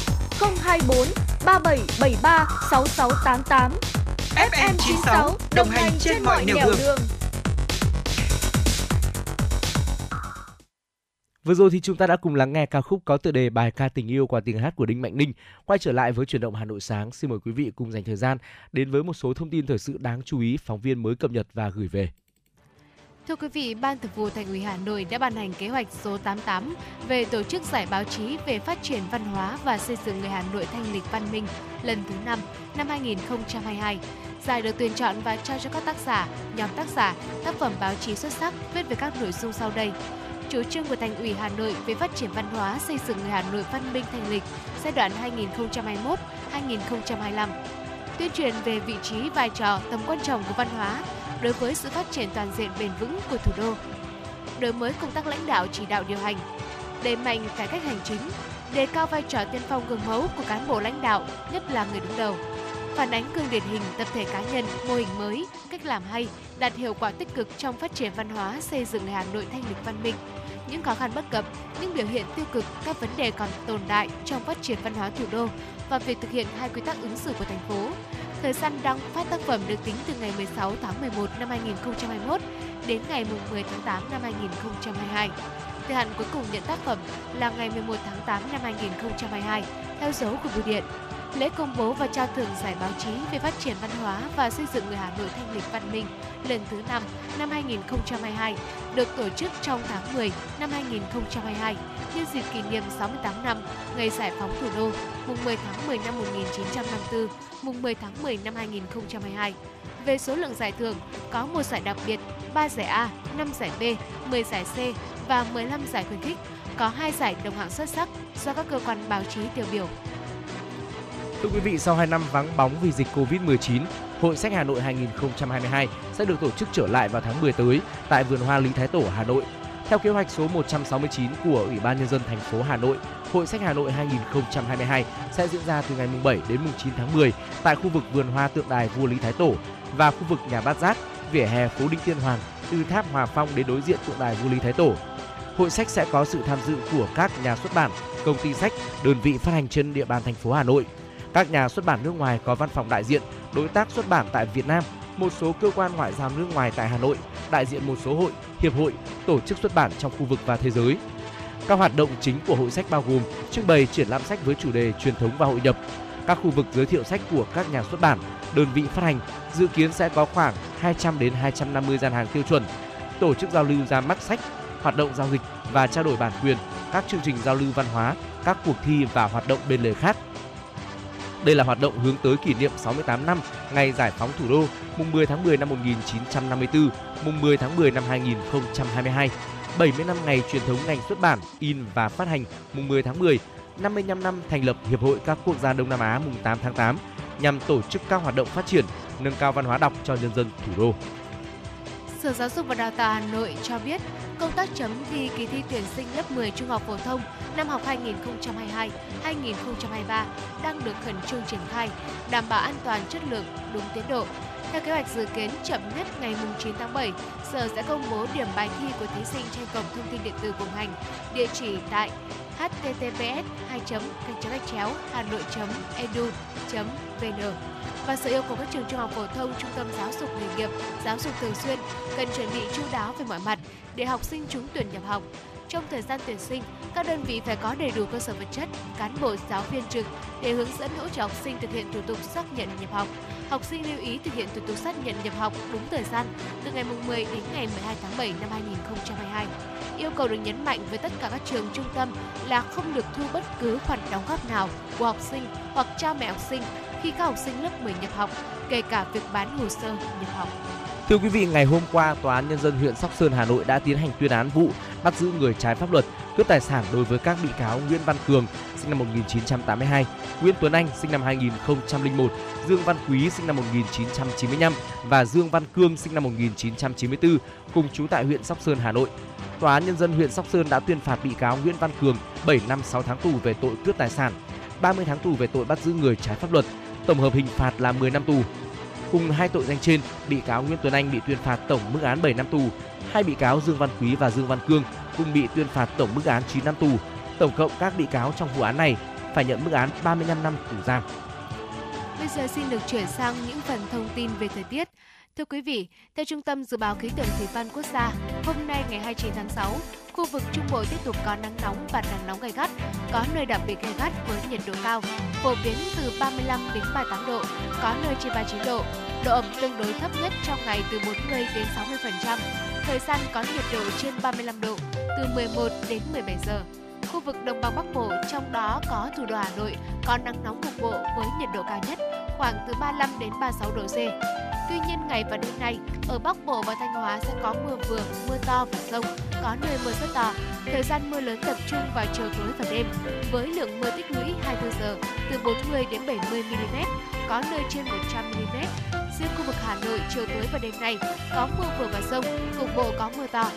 024 3773 6688. FM 96 đồng hành trên mọi nẻo đường. đường. Vừa rồi thì chúng ta đã cùng lắng nghe ca khúc có tựa đề bài ca tình yêu qua tiếng hát của Đinh Mạnh Ninh. Quay trở lại với chuyển động Hà Nội sáng, xin mời quý vị cùng dành thời gian đến với một số thông tin thời sự đáng chú ý phóng viên mới cập nhật và gửi về. Thưa quý vị, Ban Thường vụ Thành ủy Hà Nội đã ban hành kế hoạch số 88 về tổ chức giải báo chí về phát triển văn hóa và xây dựng người Hà Nội thanh lịch văn minh lần thứ 5 năm 2022. Giải được tuyển chọn và trao cho các tác giả, nhóm tác giả, tác phẩm báo chí xuất sắc viết về các nội dung sau đây chủ trương của Thành ủy Hà Nội về phát triển văn hóa xây dựng người Hà Nội văn minh thanh lịch giai đoạn 2021-2025. Tuyên truyền về vị trí, vai trò, tầm quan trọng của văn hóa đối với sự phát triển toàn diện bền vững của thủ đô. Đổi mới công tác lãnh đạo chỉ đạo điều hành, đẩy mạnh cải cách hành chính, đề cao vai trò tiên phong gương mẫu của cán bộ lãnh đạo, nhất là người đứng đầu phản ánh gương điển hình tập thể cá nhân, mô hình mới, cách làm hay, đạt hiệu quả tích cực trong phát triển văn hóa, xây dựng Hà Nội thanh lịch văn minh, những khó khăn bất cập, những biểu hiện tiêu cực, các vấn đề còn tồn tại trong phát triển văn hóa thủ đô và việc thực hiện hai quy tắc ứng xử của thành phố. Thời gian đăng phát tác phẩm được tính từ ngày 16 tháng 11 năm 2021 đến ngày 10 tháng 8 năm 2022. Thời hạn cuối cùng nhận tác phẩm là ngày 11 tháng 8 năm 2022 theo dấu của bưu điện lễ công bố và trao thưởng giải báo chí về phát triển văn hóa và xây dựng người Hà Nội thanh lịch văn minh lần thứ 5 năm 2022 được tổ chức trong tháng 10 năm 2022 nhân dịp kỷ niệm 68 năm ngày giải phóng thủ đô mùng 10 tháng 10 năm 1954, mùng 10 tháng 10 năm 2022. Về số lượng giải thưởng, có một giải đặc biệt, 3 giải A, 5 giải B, 10 giải C và 15 giải khuyến khích, có hai giải đồng hạng xuất sắc do các cơ quan báo chí tiêu biểu. Thưa quý vị, sau 2 năm vắng bóng vì dịch Covid-19, Hội sách Hà Nội 2022 sẽ được tổ chức trở lại vào tháng 10 tới tại Vườn Hoa Lý Thái Tổ, Hà Nội. Theo kế hoạch số 169 của Ủy ban nhân dân thành phố Hà Nội, Hội sách Hà Nội 2022 sẽ diễn ra từ ngày 7 đến 9 tháng 10 tại khu vực Vườn Hoa Tượng Đài Vua Lý Thái Tổ và khu vực nhà Bát Giác, vỉa hè phố Đinh Tiên Hoàng, từ tháp Hòa Phong đến đối diện tượng đài Vua Lý Thái Tổ. Hội sách sẽ có sự tham dự của các nhà xuất bản, công ty sách, đơn vị phát hành trên địa bàn thành phố Hà Nội, các nhà xuất bản nước ngoài có văn phòng đại diện, đối tác xuất bản tại Việt Nam, một số cơ quan ngoại giao nước ngoài tại Hà Nội, đại diện một số hội, hiệp hội, tổ chức xuất bản trong khu vực và thế giới. Các hoạt động chính của hội sách bao gồm trưng bày triển lãm sách với chủ đề truyền thống và hội nhập, các khu vực giới thiệu sách của các nhà xuất bản, đơn vị phát hành, dự kiến sẽ có khoảng 200 đến 250 gian hàng tiêu chuẩn, tổ chức giao lưu ra mắt sách, hoạt động giao dịch và trao đổi bản quyền, các chương trình giao lưu văn hóa, các cuộc thi và hoạt động bên lề khác đây là hoạt động hướng tới kỷ niệm 68 năm ngày giải phóng thủ đô, mùng 10 tháng 10 năm 1954, mùng 10 tháng 10 năm 2022, 70 năm ngày truyền thống ngành xuất bản, in và phát hành, mùng 10 tháng 10, 55 năm thành lập Hiệp hội các quốc gia Đông Nam Á mùng 8 tháng 8 nhằm tổ chức các hoạt động phát triển, nâng cao văn hóa đọc cho nhân dân thủ đô. Sở Giáo dục và Đào tạo Hà Nội cho biết, công tác chấm thi kỳ thi tuyển sinh lớp 10 trung học phổ thông năm học 2022-2023 đang được khẩn trương triển khai, đảm bảo an toàn chất lượng, đúng tiến độ. Theo kế hoạch dự kiến chậm nhất ngày 9 tháng 7, Sở sẽ công bố điểm bài thi của thí sinh trên cổng thông tin điện tử của ngành, địa chỉ tại https 2 gạch chéo hà nội edu vn và sở yêu cầu các trường trung học phổ thông, trung tâm giáo dục nghề nghiệp, giáo dục thường xuyên cần chuẩn bị chu đáo về mọi mặt để học sinh trúng tuyển nhập học. Trong thời gian tuyển sinh, các đơn vị phải có đầy đủ cơ sở vật chất, cán bộ giáo viên trực để hướng dẫn hỗ trợ học sinh thực hiện thủ tục xác nhận nhập học. Học sinh lưu ý thực hiện thủ tục xác nhận nhập học đúng thời gian từ ngày 10 đến ngày 12 tháng 7 năm 2022. Yêu cầu được nhấn mạnh với tất cả các trường trung tâm là không được thu bất cứ khoản đóng góp nào của học sinh hoặc cha mẹ học sinh khi các học sinh lớp 10 nhập học, kể cả việc bán hồ sơ nhập học. Thưa quý vị, ngày hôm qua, Tòa án Nhân dân huyện Sóc Sơn, Hà Nội đã tiến hành tuyên án vụ bắt giữ người trái pháp luật, cướp tài sản đối với các bị cáo Nguyễn Văn Cường, sinh năm 1982, Nguyễn Tuấn Anh, sinh năm 2001, Dương Văn Quý, sinh năm 1995 và Dương Văn Cương, sinh năm 1994, cùng trú tại huyện Sóc Sơn, Hà Nội. Tòa án Nhân dân huyện Sóc Sơn đã tuyên phạt bị cáo Nguyễn Văn Cường 7 năm 6 tháng tù về tội cướp tài sản, 30 tháng tù về tội bắt giữ người trái pháp luật, tổng hợp hình phạt là 10 năm tù. Cùng hai tội danh trên, bị cáo Nguyễn Tuấn Anh bị tuyên phạt tổng mức án 7 năm tù, hai bị cáo Dương Văn Quý và Dương Văn Cương cùng bị tuyên phạt tổng mức án 9 năm tù. Tổng cộng các bị cáo trong vụ án này phải nhận mức án 35 năm tù giam. Bây giờ xin được chuyển sang những phần thông tin về thời tiết. Thưa quý vị, theo Trung tâm Dự báo Khí tượng Thủy văn Quốc gia, hôm nay ngày 29 tháng 6, khu vực Trung Bộ tiếp tục có nắng nóng và nắng nóng gay gắt, có nơi đặc biệt gay gắt với nhiệt độ cao, phổ biến từ 35 đến 38 độ, có nơi trên 39 độ. Độ ẩm tương đối thấp nhất trong ngày từ 40 đến 60%. Thời gian có nhiệt độ trên 35 độ, từ 11 đến 17 giờ. Khu vực Đồng bằng Bắc Bộ, trong đó có thủ đô Hà Nội, có nắng nóng cục bộ với nhiệt độ cao nhất khoảng từ 35 đến 36 độ C. Tuy nhiên ngày và đêm nay, ở Bắc Bộ và Thanh Hóa sẽ có mưa vừa, mưa to và rông, có nơi mưa rất to. Thời gian mưa lớn tập trung vào chiều tối và đêm, với lượng mưa tích lũy 24 giờ từ 40 đến 70 mm, có nơi trên 100 mm. Riêng khu vực Hà Nội chiều tối và đêm nay có mưa vừa và rông, cục bộ có mưa to.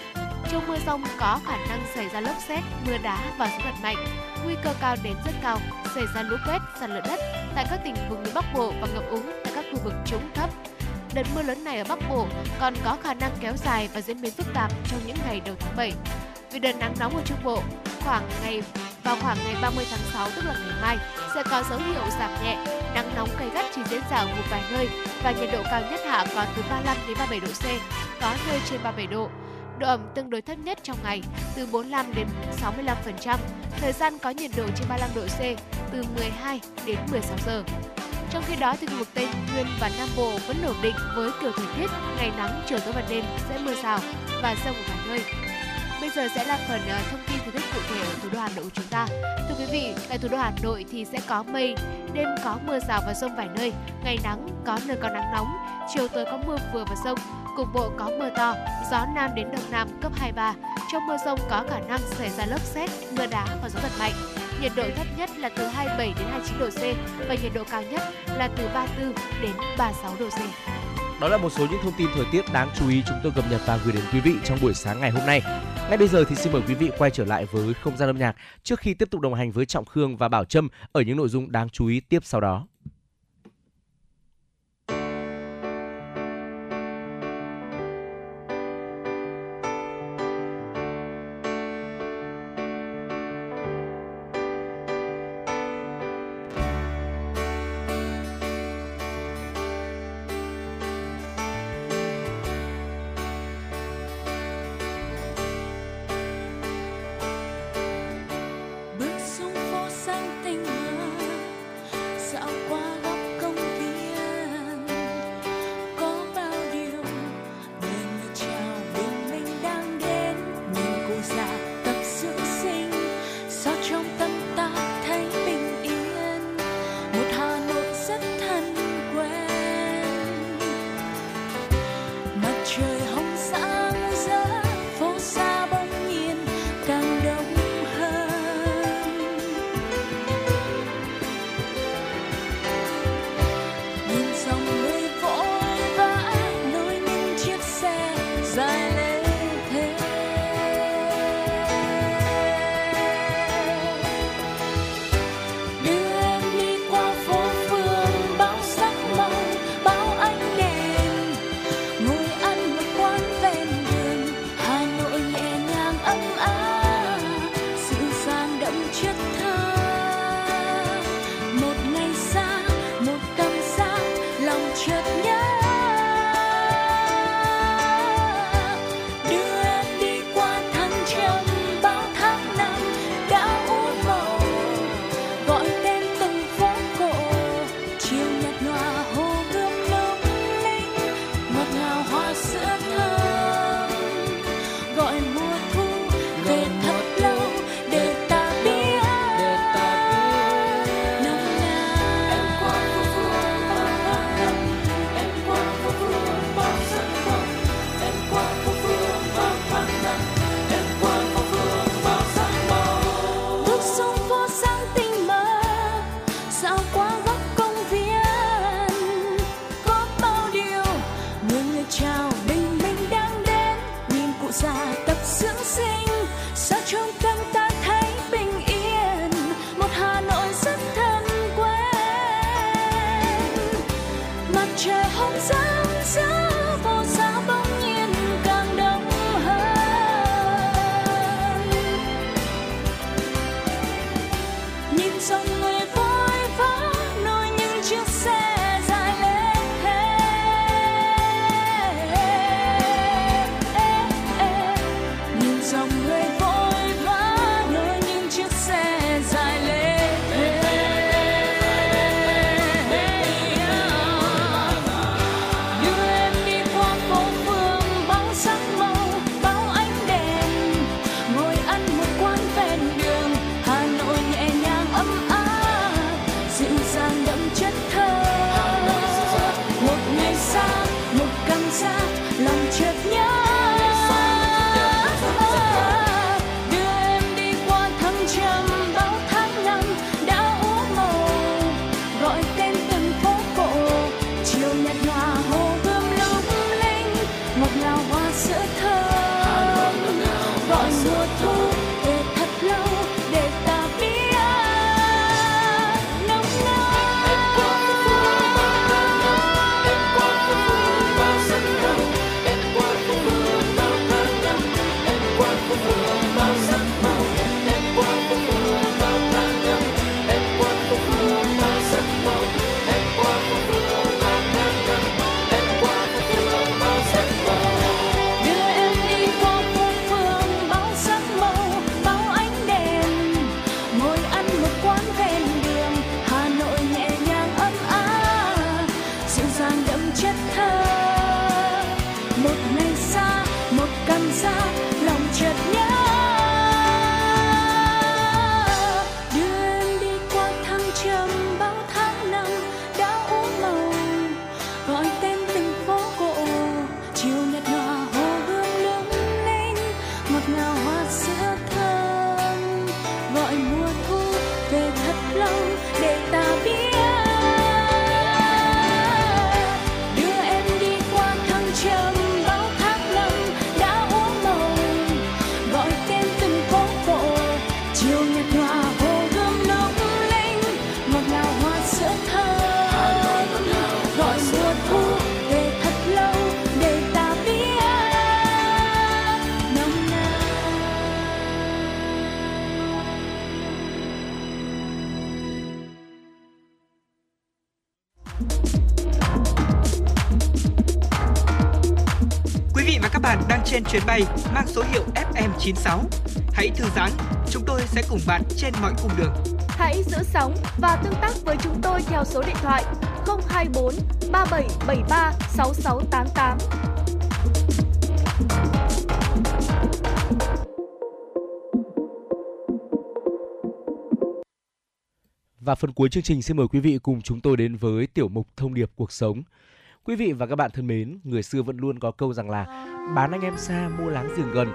Trong mưa rông có khả năng xảy ra lốc xét, mưa đá và gió giật mạnh. Nguy cơ cao đến rất cao xảy ra lũ quét, sạt lở đất tại các tỉnh vùng núi Bắc Bộ và ngập úng tại các khu vực trũng thấp. Đợt mưa lớn này ở Bắc Bộ còn có khả năng kéo dài và diễn biến phức tạp trong những ngày đầu tháng 7. Vì đợt nắng nóng ở Trung Bộ khoảng ngày vào khoảng ngày 30 tháng 6 tức là ngày mai sẽ có dấu hiệu giảm nhẹ, nắng nóng gay gắt chỉ diễn ra ở một vài nơi và nhiệt độ cao nhất hạ còn từ 35 đến 37 độ C, có nơi trên 37 độ. Độ ẩm tương đối thấp nhất trong ngày từ 45 đến 65%, thời gian có nhiệt độ trên 35 độ C từ 12 đến 16 giờ. Trong khi đó thì khu vực Tây Nguyên và Nam Bộ vẫn ổn định với kiểu thời tiết ngày nắng, chiều tối và đêm sẽ mưa rào và rông ở vài nơi. Bây giờ sẽ là phần ờ, thông tin thời tiết cụ thể ở thủ đô Hà Nội của chúng ta. Thưa quý vị, tại thủ đô Hà Nội thì sẽ có mây, đêm có mưa rào và rông vài nơi, ngày nắng, có nơi có nắng nóng, chiều tối có mưa vừa và rông, cục bộ có mưa to, gió nam đến đông nam cấp 23. Trong mưa rông có khả năng xảy ra lốc xét, mưa đá và gió giật mạnh. Nhiệt độ thấp nhất là từ 27 đến 29 độ C và nhiệt độ cao nhất là từ 34 đến 36 độ C. Đó là một số những thông tin thời tiết đáng chú ý chúng tôi cập nhật và gửi đến quý vị trong buổi sáng ngày hôm nay. Ngay bây giờ thì xin mời quý vị quay trở lại với không gian âm nhạc trước khi tiếp tục đồng hành với Trọng Khương và Bảo Trâm ở những nội dung đáng chú ý tiếp sau đó. Số hiệu FM96. Hãy thư giãn, chúng tôi sẽ cùng bạn trên mọi cung đường. Hãy giữ sóng và tương tác với chúng tôi theo số điện thoại 024 3773 6688. Và phần cuối chương trình xin mời quý vị cùng chúng tôi đến với tiểu mục thông điệp cuộc sống. Quý vị và các bạn thân mến, người xưa vẫn luôn có câu rằng là bán anh em xa mua láng giềng gần.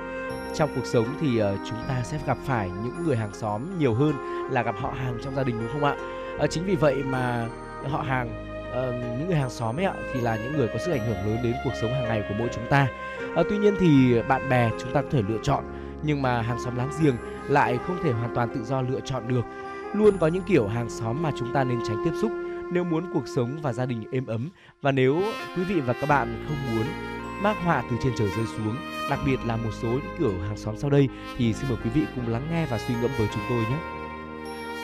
Trong cuộc sống thì uh, chúng ta sẽ gặp phải những người hàng xóm nhiều hơn là gặp họ hàng trong gia đình đúng không ạ? Uh, chính vì vậy mà họ hàng uh, những người hàng xóm ấy ạ thì là những người có sức ảnh hưởng lớn đến cuộc sống hàng ngày của mỗi chúng ta. Uh, tuy nhiên thì bạn bè chúng ta có thể lựa chọn nhưng mà hàng xóm láng giềng lại không thể hoàn toàn tự do lựa chọn được. Luôn có những kiểu hàng xóm mà chúng ta nên tránh tiếp xúc nếu muốn cuộc sống và gia đình êm ấm và nếu quý vị và các bạn không muốn mác họa từ trên trời rơi xuống, đặc biệt là một số những kiểu hàng xóm sau đây thì xin mời quý vị cùng lắng nghe và suy ngẫm với chúng tôi nhé.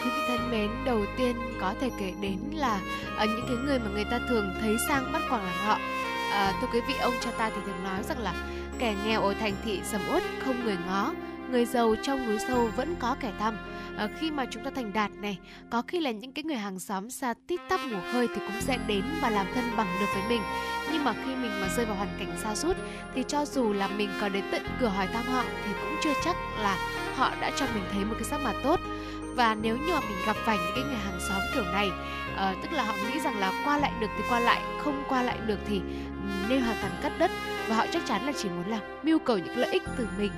Quý vị thân mến, đầu tiên có thể kể đến là ở những cái người mà người ta thường thấy sang bắt quàng làm họ. À, thưa quý vị, ông cha ta thì thường nói rằng là kẻ nghèo ở thành thị sầm uất không người ngó, người giàu trong núi sâu vẫn có kẻ thăm. À, khi mà chúng ta thành đạt này có khi là những cái người hàng xóm xa tít tắp ngủ hơi thì cũng sẽ đến và làm thân bằng được với mình. Nhưng mà khi mình mà rơi vào hoàn cảnh xa sút thì cho dù là mình có đến tận cửa hỏi thăm họ thì cũng chưa chắc là họ đã cho mình thấy một cái sắc mặt tốt. Và nếu như mà mình gặp phải những cái người hàng xóm kiểu này uh, tức là họ nghĩ rằng là qua lại được thì qua lại không qua lại được thì nên hoàn toàn cắt đất và họ chắc chắn là chỉ muốn là mưu cầu những lợi ích từ mình.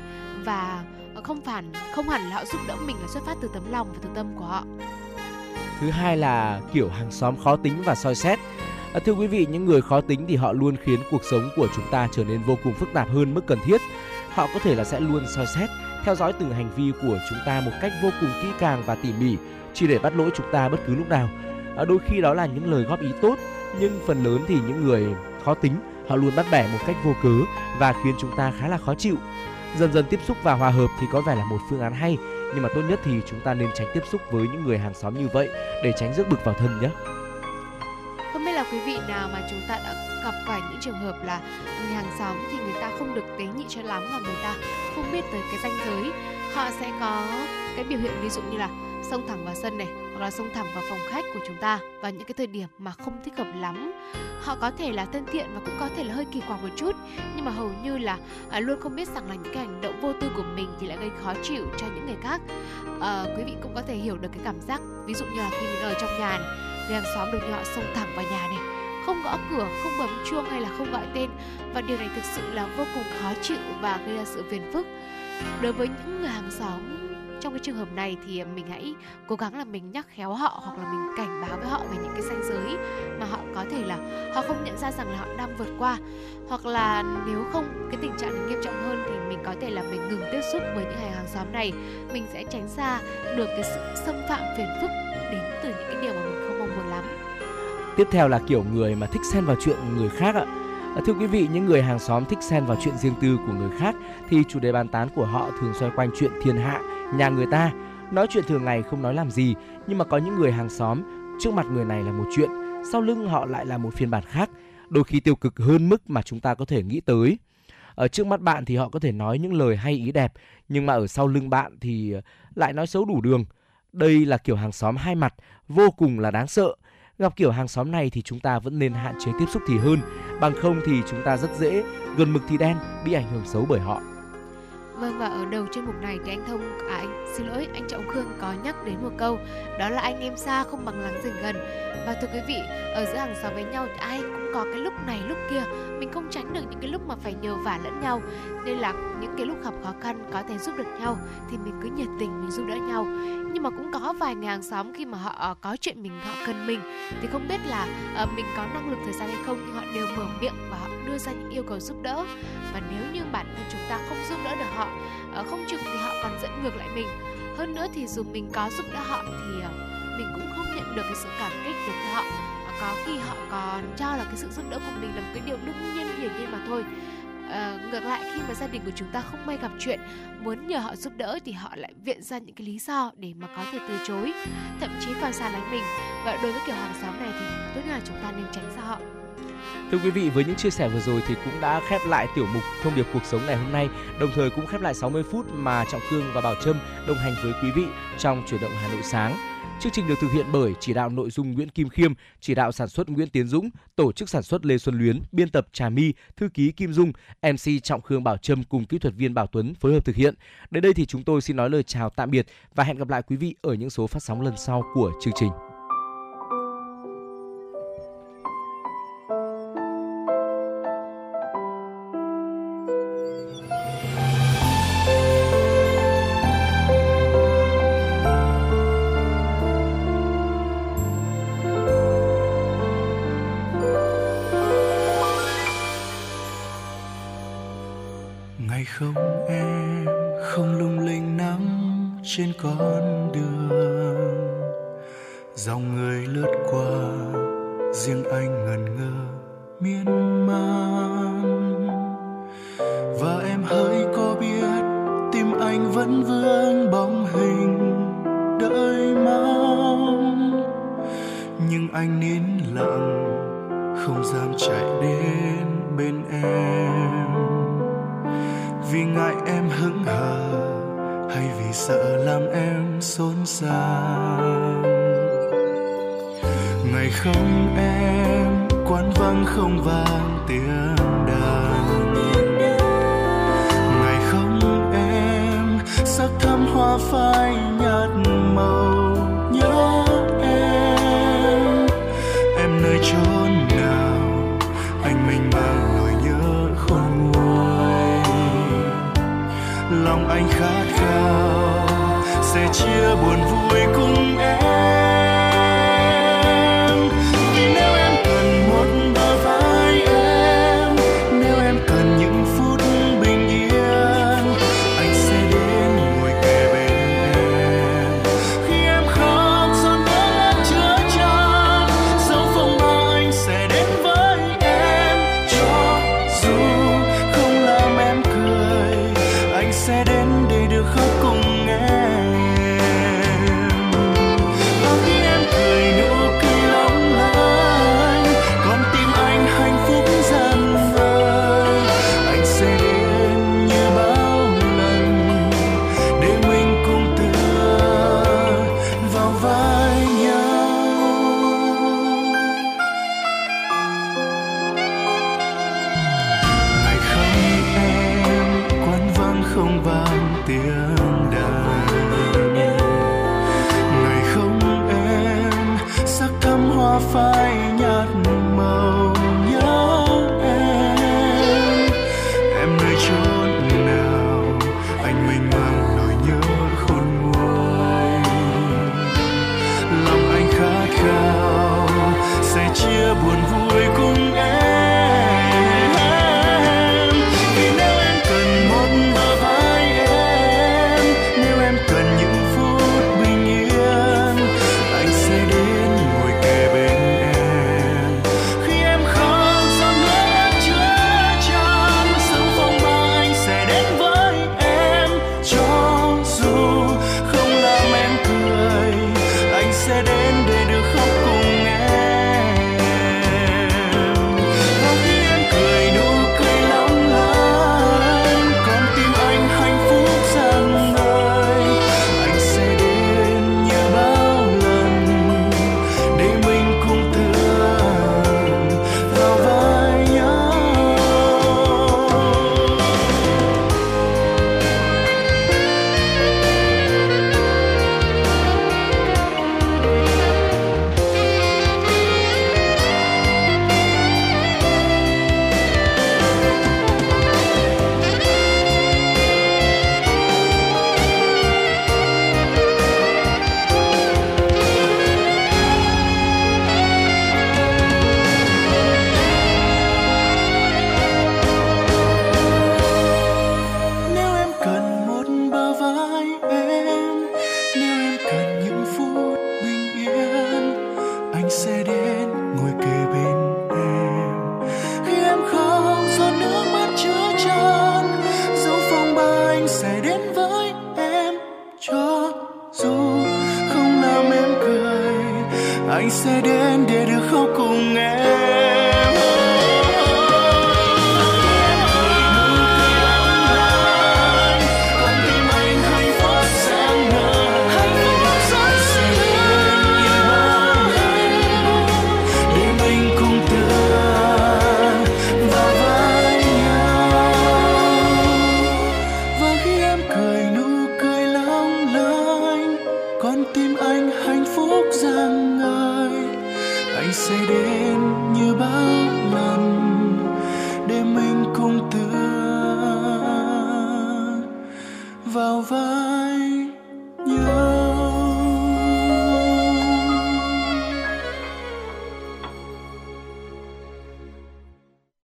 Và ờ, không phản không hẳn là họ giúp đỡ mình là xuất phát từ tấm lòng và từ tâm của họ. Thứ hai là kiểu hàng xóm khó tính và soi xét. À, thưa quý vị những người khó tính thì họ luôn khiến cuộc sống của chúng ta trở nên vô cùng phức tạp hơn mức cần thiết. Họ có thể là sẽ luôn soi xét theo dõi từng hành vi của chúng ta một cách vô cùng kỹ càng và tỉ mỉ chỉ để bắt lỗi chúng ta bất cứ lúc nào. À, đôi khi đó là những lời góp ý tốt nhưng phần lớn thì những người khó tính họ luôn bắt bẻ một cách vô cớ và khiến chúng ta khá là khó chịu Dần dần tiếp xúc và hòa hợp thì có vẻ là một phương án hay, nhưng mà tốt nhất thì chúng ta nên tránh tiếp xúc với những người hàng xóm như vậy để tránh rước bực vào thân nhé. Không biết là quý vị nào mà chúng ta đã gặp phải những trường hợp là người hàng xóm thì người ta không được tế nhị cho lắm và người ta không biết tới cái danh giới. Họ sẽ có cái biểu hiện ví dụ như là xông thẳng vào sân này hoặc là xông thẳng vào phòng khách của chúng ta vào những cái thời điểm mà không thích hợp lắm. Họ có thể là thân thiện và cũng có thể là hơi kỳ quặc một chút nhưng mà hầu như là à, luôn không biết rằng là những cái hành động vô tư của mình thì lại gây khó chịu cho những người khác. À, quý vị cũng có thể hiểu được cái cảm giác ví dụ như là khi mình ở trong nhà này, người hàng xóm được như họ xông thẳng vào nhà này không gõ cửa không bấm chuông hay là không gọi tên và điều này thực sự là vô cùng khó chịu và gây ra sự phiền phức. Đối với những người hàng xóm trong cái trường hợp này thì mình hãy cố gắng là mình nhắc khéo họ hoặc là mình cảnh báo với họ về những cái ranh giới mà họ có thể là họ không nhận ra rằng là họ đang vượt qua. Hoặc là nếu không cái tình trạng này nghiêm trọng hơn thì mình có thể là mình ngừng tiếp xúc với những hàng hàng xóm này. Mình sẽ tránh xa được cái sự xâm phạm phiền phức đến từ những cái điều mà mình không mong muốn lắm. Tiếp theo là kiểu người mà thích xen vào chuyện người khác ạ. À, À, thưa quý vị, những người hàng xóm thích xen vào chuyện riêng tư của người khác thì chủ đề bàn tán của họ thường xoay quanh chuyện thiên hạ, nhà người ta. Nói chuyện thường ngày không nói làm gì, nhưng mà có những người hàng xóm, trước mặt người này là một chuyện, sau lưng họ lại là một phiên bản khác, đôi khi tiêu cực hơn mức mà chúng ta có thể nghĩ tới. Ở trước mắt bạn thì họ có thể nói những lời hay ý đẹp, nhưng mà ở sau lưng bạn thì ờ, lại nói xấu đủ đường. Đây là kiểu hàng xóm hai mặt, vô cùng là đáng sợ Gặp kiểu hàng xóm này thì chúng ta vẫn nên hạn chế tiếp xúc thì hơn, bằng không thì chúng ta rất dễ gần mực thì đen bị ảnh hưởng xấu bởi họ. Vâng và ở đầu chuyên mục này thì anh Thông à anh xin lỗi anh Trọng Khương có nhắc đến một câu đó là anh em xa không bằng láng giềng gần. Và thưa quý vị, ở giữa hàng xóm với nhau thì ai cũng có cái lúc này lúc kia, mình không tránh được những cái lúc mà phải nhờ vả lẫn nhau. Nên là những cái lúc gặp khó khăn có thể giúp được nhau thì mình cứ nhiệt tình mình giúp đỡ nhau. Nhưng mà cũng có vài người hàng xóm khi mà họ ờ, có chuyện mình họ cần mình thì không biết là uh, mình có năng lực thời gian hay không nhưng họ đều mở miệng và họ đưa ra những yêu cầu giúp đỡ. Và nếu như bản thân chúng ta không giúp đỡ được họ uh, không chừng thì họ còn dẫn ngược lại mình hơn nữa thì dù mình có giúp đỡ họ thì uh, mình cũng không nhận được cái sự cảm kích đến từ họ có khi họ còn cho là cái sự giúp đỡ của mình là một cái điều đương nhiên hiển nhiên mà thôi. À, ngược lại khi mà gia đình của chúng ta không may gặp chuyện muốn nhờ họ giúp đỡ thì họ lại viện ra những cái lý do để mà có thể từ chối thậm chí còn xa lánh mình. Và đối với kiểu hàng xóm này thì tốt nhất là chúng ta nên tránh xa họ. Thưa quý vị, với những chia sẻ vừa rồi thì cũng đã khép lại tiểu mục Thông điệp cuộc sống ngày hôm nay, đồng thời cũng khép lại 60 phút mà Trọng Cương và Bảo Trâm đồng hành với quý vị trong chuyển động Hà Nội sáng. Chương trình được thực hiện bởi chỉ đạo nội dung Nguyễn Kim Khiêm, chỉ đạo sản xuất Nguyễn Tiến Dũng, tổ chức sản xuất Lê Xuân Luyến, biên tập Trà My, thư ký Kim Dung, MC Trọng Khương Bảo Trâm cùng kỹ thuật viên Bảo Tuấn phối hợp thực hiện. Đến đây thì chúng tôi xin nói lời chào tạm biệt và hẹn gặp lại quý vị ở những số phát sóng lần sau của chương trình.